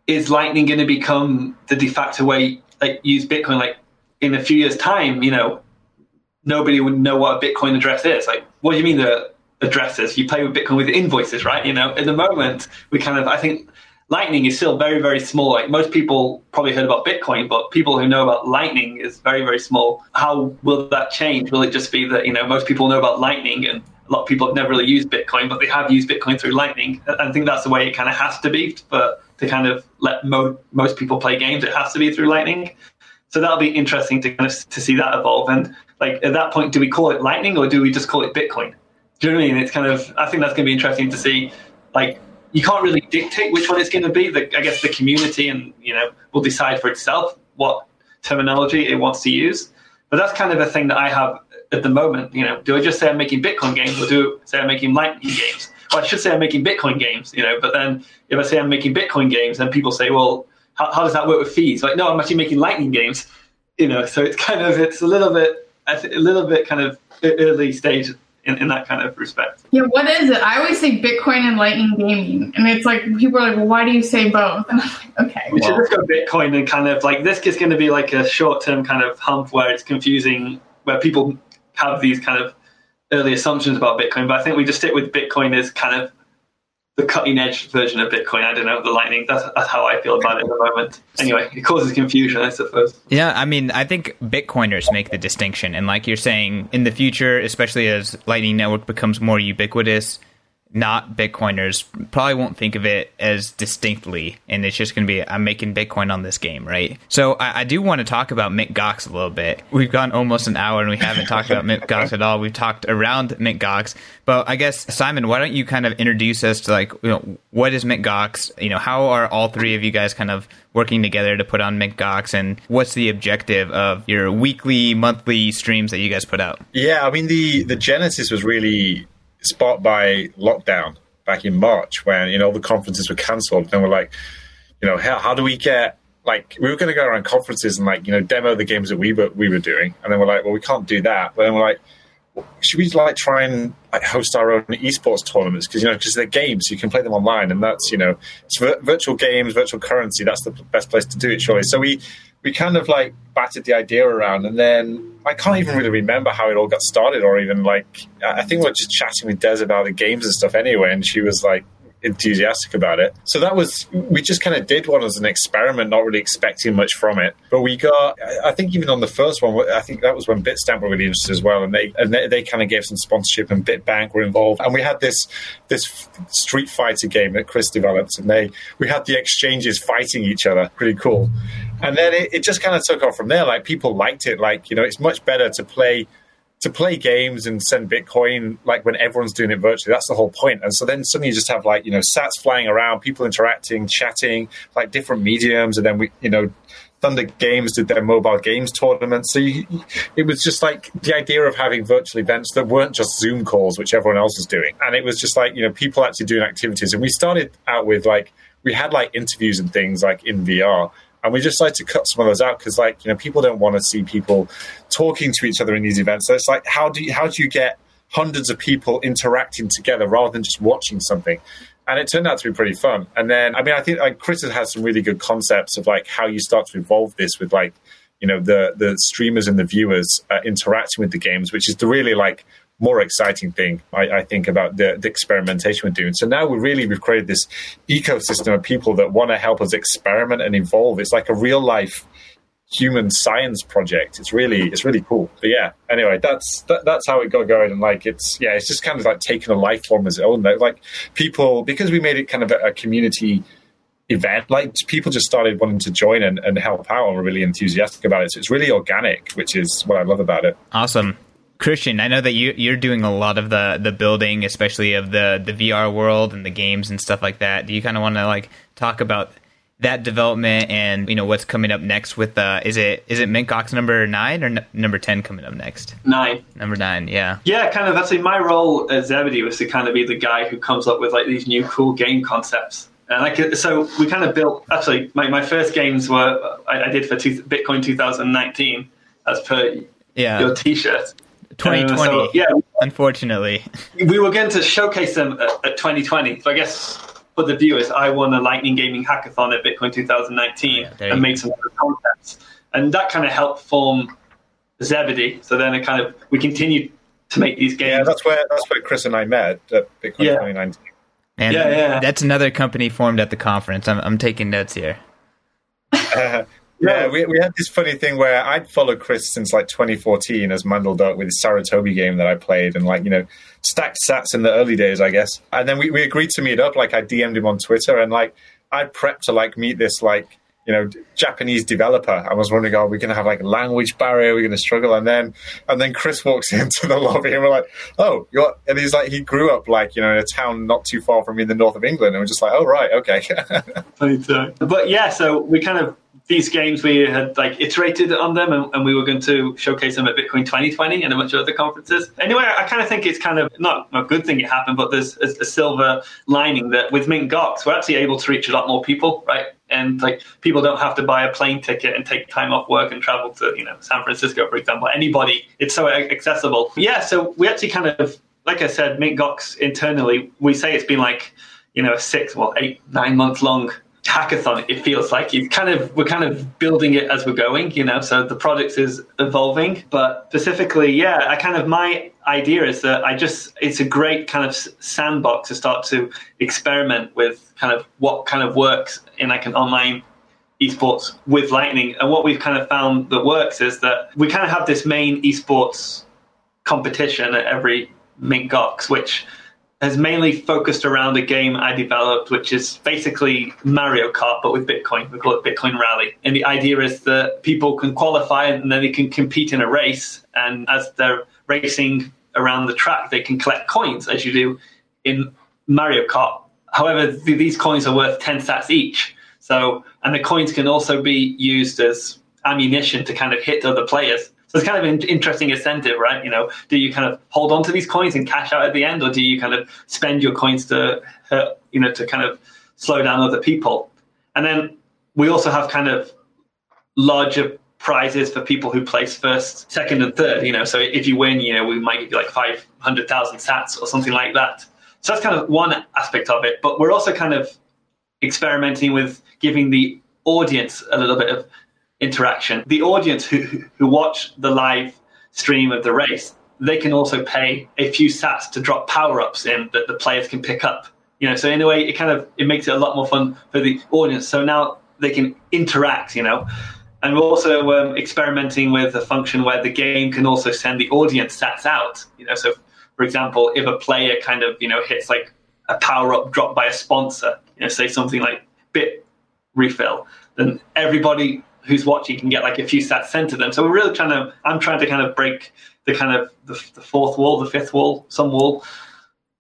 is Lightning going to become the de facto way like use Bitcoin? Like in a few years' time, you know, nobody would know what a Bitcoin address is. Like, what do you mean the addresses? You play with Bitcoin with invoices, right? You know, at the moment, we kind of, I think Lightning is still very, very small. Like most people probably heard about Bitcoin, but people who know about Lightning is very, very small. How will that change? Will it just be that, you know, most people know about Lightning and a lot of people have never really used Bitcoin, but they have used Bitcoin through Lightning. I think that's the way it kind of has to be. But to kind of let mo- most people play games, it has to be through Lightning. So that'll be interesting to kind of to see that evolve. And like at that point, do we call it Lightning or do we just call it Bitcoin? Do you know what I mean? It's kind of I think that's going to be interesting to see. Like you can't really dictate which one it's going to be. The, I guess the community and you know will decide for itself what terminology it wants to use. But that's kind of a thing that I have at the moment, you know, do I just say I'm making Bitcoin games or do I say I'm making Lightning games? Well, I should say I'm making Bitcoin games, you know, but then if I say I'm making Bitcoin games, then people say, well, how, how does that work with fees? Like, no, I'm actually making Lightning games, you know, so it's kind of, it's a little bit, a little bit kind of early stage in, in that kind of respect. Yeah, what is it? I always say Bitcoin and Lightning Gaming, and it's like people are like, "Well, why do you say both?" And I'm like, "Okay." We well. should just go Bitcoin and kind of like this is going to be like a short term kind of hump where it's confusing, where people have these kind of early assumptions about Bitcoin, but I think we just stick with Bitcoin as kind of the cutting edge version of Bitcoin. I don't know, the Lightning. That's, that's how I feel about it at the moment. Anyway, it causes confusion, I suppose. Yeah, I mean, I think Bitcoiners make the distinction. And like you're saying, in the future, especially as Lightning Network becomes more ubiquitous, not Bitcoiners probably won't think of it as distinctly, and it's just going to be I'm making Bitcoin on this game, right? So I, I do want to talk about Mint Gox a little bit. We've gone almost an hour and we haven't talked about Mint Gox at all. We've talked around Mint Gox, but I guess Simon, why don't you kind of introduce us to like you know what is Mint Gox? You know how are all three of you guys kind of working together to put on Mint Gox, and what's the objective of your weekly, monthly streams that you guys put out? Yeah, I mean the the genesis was really sparked by lockdown back in March when you know the conferences were cancelled, and we're like, you know, how how do we get like we were going to go around conferences and like you know demo the games that we were we were doing, and then we're like, well, we can't do that. But then we're like, should we like try and like host our own esports tournaments? Because you know because they're games. You can play them online and that's you know it's vir- virtual games virtual currency. That's the best place to do it surely. So we we kind of like batted the idea around and then I can't even really remember how it all got started or even like I think we are just chatting with Des about the games and stuff anyway and she was like enthusiastic about it. So that was we just kind of did one as an experiment, not really expecting much from it. But we got, I think, even on the first one, I think that was when Bitstamp were really interested as well, and they and they, they kind of gave some sponsorship, and Bitbank were involved, and we had this this Street Fighter game that Chris developed, and they we had the exchanges fighting each other, pretty cool. And then it, it just kind of took off from there. Like people liked it. Like you know, it's much better to play to play games and send Bitcoin like when everyone's doing it virtually. That's the whole point. And so then suddenly you just have like you know sats flying around, people interacting, chatting, like different mediums, and then we you know. THNDR Games did their mobile games tournament. So you, it was just like the idea of having virtual events that weren't just Zoom calls, which everyone else was doing. And it was just like, you know, people actually doing activities. And we started out with like, we had like interviews and things like in VR and we just like to cut some of those out because like you know people don't want to see people talking to each other in these events. So it's like how do you how do you get hundreds of people interacting together rather than just watching something? And it turned out to be pretty fun. And then i mean i think like chris has had some really good concepts of like how you start to evolve this with like you know the the streamers and the viewers uh, interacting with the games which is the really like more exciting thing I, I, think about the, the experimentation we're doing. So now we really we've created this ecosystem of people that want to help us experiment and evolve. It's like a real life human science project. It's really it's really cool. But yeah, anyway, that's that, that's how it got going. And like it's yeah, it's just kind of like taking a life form as its own. Like people because we made it kind of a, a community event like people just started wanting to join and, and help out and were really enthusiastic about it so it's really organic which is what i love about it awesome Christian, I know that you you're doing a lot of the the building, especially of the the VR world and the games and stuff like that. Do you kind of want to like talk about that development and you know what's coming up next with uh is it is it Mint Gox number nine or n- number 10 coming up next? Nine. Number nine yeah. Yeah kind of actually my role as zebedee was to kind of be the guy who comes up with like these new cool game concepts. And like so we kind of built actually my, my first games were I, I did for two, bitcoin 2019 as per yeah. your t-shirt 2020. Uh, so, yeah, unfortunately, we were going to showcase them at, at, 2020. So I guess for the viewers, I won a Lightning Gaming Hackathon at Bitcoin 2019 yeah, and made some concepts, and that kind of helped form Zebedee. So then it kind of we continued to make these games. Yeah, that's where that's where Chris and I met at Bitcoin yeah. 2019. And yeah, yeah. That's another company formed at the conference. I'm, I'm taking notes here. Yeah, we, we had this funny thing where I'd followed Chris since like 2014 as Mandelduck with the Saratobi game that I played and like, you know, stacked sats in the early days, I guess. And then we, we agreed to meet up. Like I DM'd him on Twitter and like I'd prepped to like meet this like, you know, Japanese developer. I was wondering, oh, we're going to have like a language barrier. We're going to struggle. And then, and then Chris walks into the lobby and we're like, oh, you're, and he's like, he grew up like, you know, in a town not too far from me in the north of England. And we're just like, oh, right. Okay. Funny But yeah, so we kind of these games we had like iterated on them and, and, we were going to showcase them at bitcoin 2020 and a bunch of other conferences. Anyway i kind of think it's kind of not a good thing it happened but there's a, a silver lining that with mint gox we're actually able to reach a lot more people right? And like people don't have to buy a plane ticket and take time off work and travel to you know san francisco for example. Anybody it's so accessible. Yeah so we actually kind of like i said mint gox internally we say it's been like you know six well eight nine months long hackathon it feels like. It's kind of we're kind of building it as we're going you know so the product is evolving. But specifically yeah i kind of my idea is that i just it's a great kind of sandbox to start to experiment with kind of what kind of works in like an online esports with lightning. And what we've kind of found that works is that we kind of have this main esports competition at every mint gox which has mainly focused around a game I developed, which is basically Mario Kart, but with Bitcoin. We call it Bitcoin Rally. And the idea is that people can qualify and then they can compete in a race. And as they're racing around the track, they can collect coins, as you do in Mario Kart. However, th- these coins are worth 10 sats each. So, and the coins can also be used as ammunition to kind of hit other players. So it's kind of an interesting incentive, right? You know, do you kind of hold on to these coins and cash out at the end, or do you kind of spend your coins to, uh, you know, to kind of slow down other people? And then we also have kind of larger prizes for people who place first, second, and third. You know, so if you win, you know, we might give you like five hundred thousand sats or something like that. So that's kind of one aspect of it. But we're also kind of experimenting with giving the audience a little bit of interaction. The audience who, who watch the live stream of the race, they can also pay a few sats to drop power ups in that the players can pick up. You know, so in a way, it kind of it makes it a lot more fun for the audience. So now they can interact. You know, and we're also um, experimenting with a function where the game can also send the audience sats out. You know, so for example, if a player kind of you know hits like a power up dropped by a sponsor, you know, say something like bit refill, then everybody who's watching can get like a few sats sent to them. So we're really trying to, I'm trying to kind of break the kind of the, the fourth wall, the fifth wall, some wall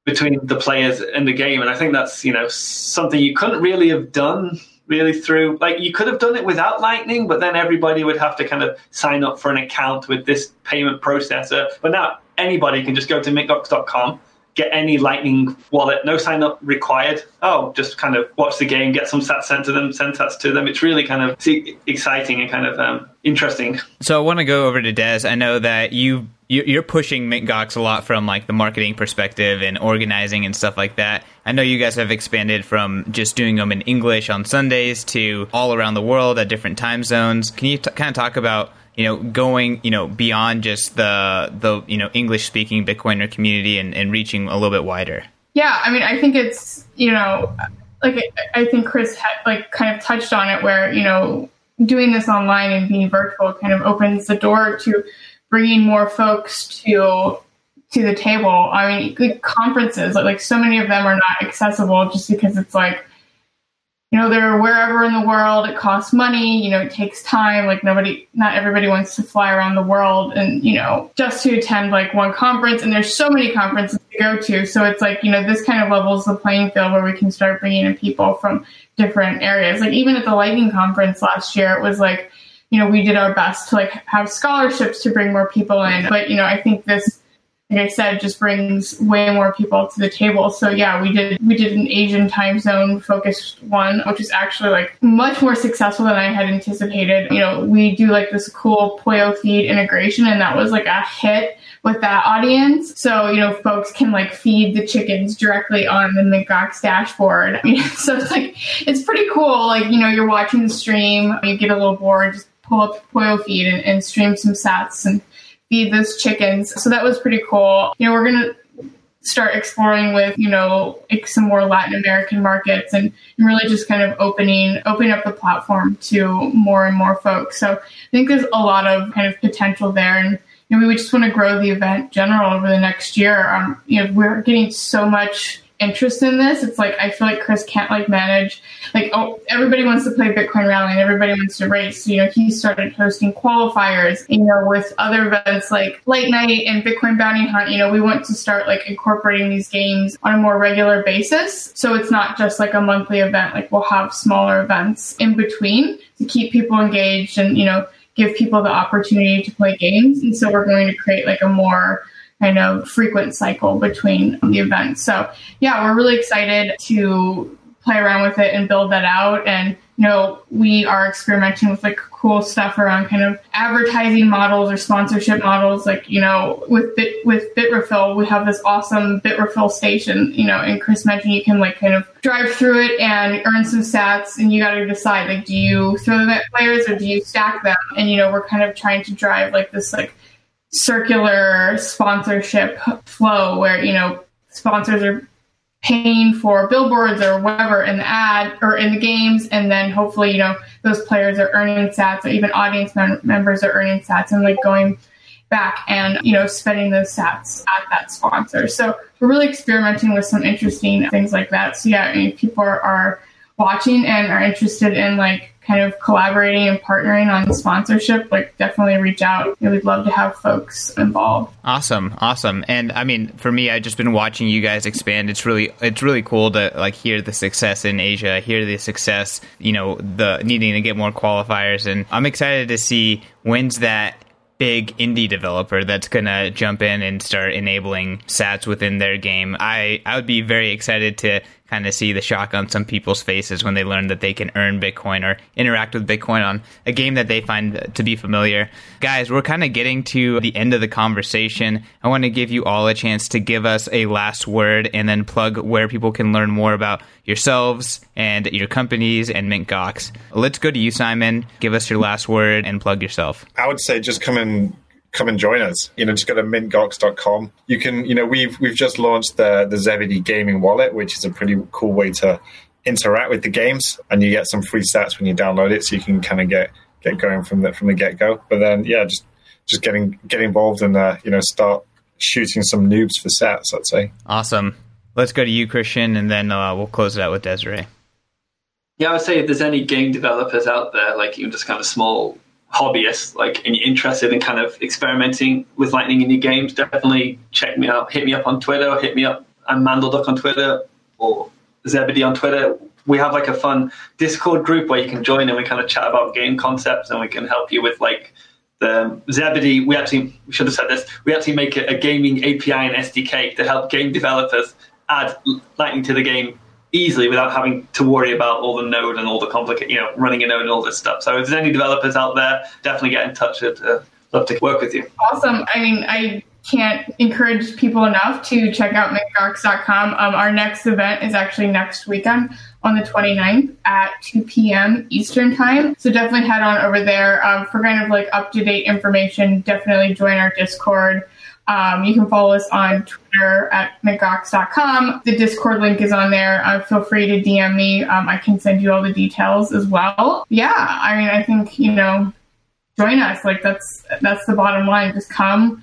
between the players and the game. And I think that's, you know, something you couldn't really have done really through, like you could have done it without Lightning, but then everybody would have to kind of sign up for an account with this payment processor. But now anybody can just go to mintgox.com get any Lightning wallet, no sign up required. Oh, just kind of watch the game, get some sats sent to them, send sats to them. It's really kind of exciting and kind of um, interesting. So I want to go over to Des. I know that you you're pushing MintGox a lot from like the marketing perspective and organizing and stuff like that. I know you guys have expanded from just doing them in English on Sundays to all around the world at different time zones. Can you t- kind of talk about you know, going, you know, beyond just the the you know English speaking Bitcoiner community and, and reaching a little bit wider. Yeah, I mean, I think it's you know, like I think Chris had like kind of touched on it, where you know, doing this online and being virtual kind of opens the door to bringing more folks to to the table. I mean, like conferences, like, like so many of them are not accessible just because it's like you know, they're wherever in the world. It costs money. You know, it takes time. Like nobody, not everybody wants to fly around the world and, you know, just to attend like one conference. And there's so many conferences to go to. So it's like, you know, this kind of levels the playing field where we can start bringing in people from different areas. Like even at the Lightning conference last year, it was like, you know, we did our best to like have scholarships to bring more people in. But, you know, I think this, like I said, just brings way more people to the table. So yeah, we did we did an Asian time zone focused one, which is actually like much more successful than I had anticipated. You know, we do like this cool Poyo feed integration, and that was like a hit with that audience. So, you know, folks can like feed the chickens directly on the MintGox dashboard. so it's like, it's pretty cool. Like, you know, you're watching the stream, you get a little bored, just pull up Poyo feed and, and stream some sats and feed those chickens. So that was pretty cool. You know, we're going to start exploring with, you know, some more Latin American markets and, really just kind of opening opening up the platform to more and more folks. So I think there's a lot of kind of potential there and you know, we just want to grow the event general over the next year. Um, you know, we're getting so much interest in this. It's like I feel like Chris can't like manage like oh everybody wants to play Bitcoin Rally and everybody wants to race. You know, he started hosting qualifiers, you know, with other events like Lightnite and Bitcoin Bounty Hunt, you know, we want to start like incorporating these games on a more regular basis. So it's not just like a monthly event, like we'll have smaller events in between to keep people engaged and, you know, give people the opportunity to play games. And so we're going to create like a more kind of frequent cycle between the events. So yeah, we're really excited to play around with it and build that out. And you know, we are experimenting with like cool stuff around kind of advertising models or sponsorship models. Like you know, with Bit with Bitrefill, we have this awesome Bitrefill station. You know, and Chris mentioned you can like kind of drive through it and earn some sats, and you got to decide like, do you throw them at players or do you stack them? And you know, we're kind of trying to drive like this like circular sponsorship flow where you know sponsors are paying for billboards or whatever in the ad or in the games and then hopefully you know those players are earning sats or even audience mem- members are earning sats and like going back and, you know, spending those sats at that sponsor. So we're really experimenting with some interesting things like that. So yeah, I mean, people are, are watching and are interested in like kind of collaborating and partnering on sponsorship, like definitely reach out. We'd love to have folks involved. Awesome, awesome. And I mean, for me, I've just been watching you guys expand. It's really, it's really cool to like hear the success in Asia, hear the success, you know, the needing to get more qualifiers, and I'm excited to see when's that big indie developer that's going to jump in and start enabling sats within their game. I, I would be very excited to kind of see the shock on some people's faces when they learn that they can earn Bitcoin or interact with Bitcoin on a game that they find to be familiar. Guys, we're kind of getting to the end of the conversation. I want to give you all a chance to give us a last word and then plug where people can learn more about yourselves and your companies and Mint Gox. Let's go to you, Simon. Give us your last word and plug yourself. I would say just come and come and join us. You know, just go to mintgox.com. You can, you know, we've we've just launched the the Zebedee gaming wallet, which is a pretty cool way to interact with the games, and you get some free sats when you download it, so you can kind of get get going from the from the get go. But then, yeah, just just getting get involved and uh, you know start shooting some noobs for sats. I'd say. Awesome. Let's go to you, Christian, and then uh, we'll close it out with Desiree. Yeah, I would say if there's any game developers out there, like even just kind of small hobbyist, like, and you're interested in kind of experimenting with Lightning in your games, definitely check me out. Hit me up on Twitter, or hit me up. I'm Mandelduck on Twitter or Zebedee on Twitter. We have like a fun Discord group where you can join and we kind of chat about game concepts and we can help you with like the Zebedee. We actually we should have said this. We actually make a gaming API and SDK to help game developers add Lightning to the game easily without having to worry about all the node and all the complicated, you know, running a node and all this stuff. So if there's any developers out there, definitely get in touch. I'd uh, love to work with you. Awesome. I mean, I can't encourage people enough to check out mintgox.com. Um, our next event is actually next weekend on the 29th at 2 p.m. Eastern time. So definitely head on over there um, for kind of like up to date information. Definitely join our Discord. Um, you can follow us on Twitter at mintgox.com. The Discord link is on there. Uh, feel free to DM me. Um, I can send you all the details as well. Yeah, I mean, I think, you know, join us. Like, that's, that's the bottom line. Just come,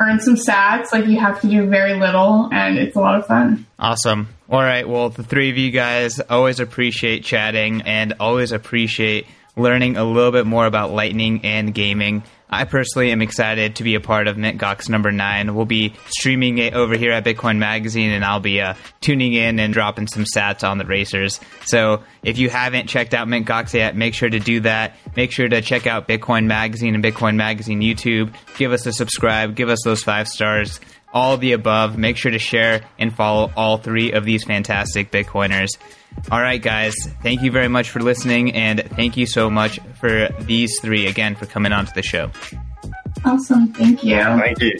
earn some sats. Like, you have to do very little, and it's a lot of fun. Awesome. All right. Well, the three of you guys always appreciate chatting and always appreciate learning a little bit more about Lightning and gaming. I personally am excited to be a part of MintGox number nine. We'll be streaming it over here at Bitcoin Magazine, and I'll be uh, tuning in and dropping some sats on the racers. So if you haven't checked out MintGox yet, make sure to do that. Make sure to check out Bitcoin Magazine and Bitcoin Magazine YouTube. Give us a subscribe. Give us those five stars. All the above. Make sure to share and follow all three of these fantastic Bitcoiners. All right, guys. Thank you very much for listening, and thank you so much for these three again for coming onto the show. Awesome. Thank you. Yeah, Thank you.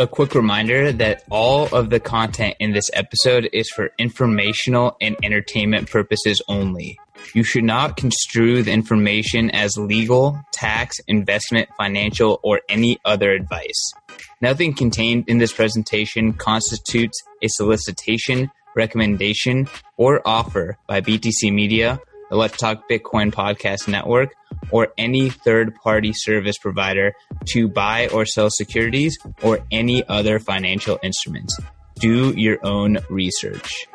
A quick reminder that all of the content in this episode is for informational and entertainment purposes only. You should not construe the information as legal, tax, investment, financial, or any other advice. Nothing contained in this presentation constitutes a solicitation, recommendation, or offer by BTC Media, the Let's Talk Bitcoin podcast network, or any third party service provider to buy or sell securities or any other financial instruments. Do your own research.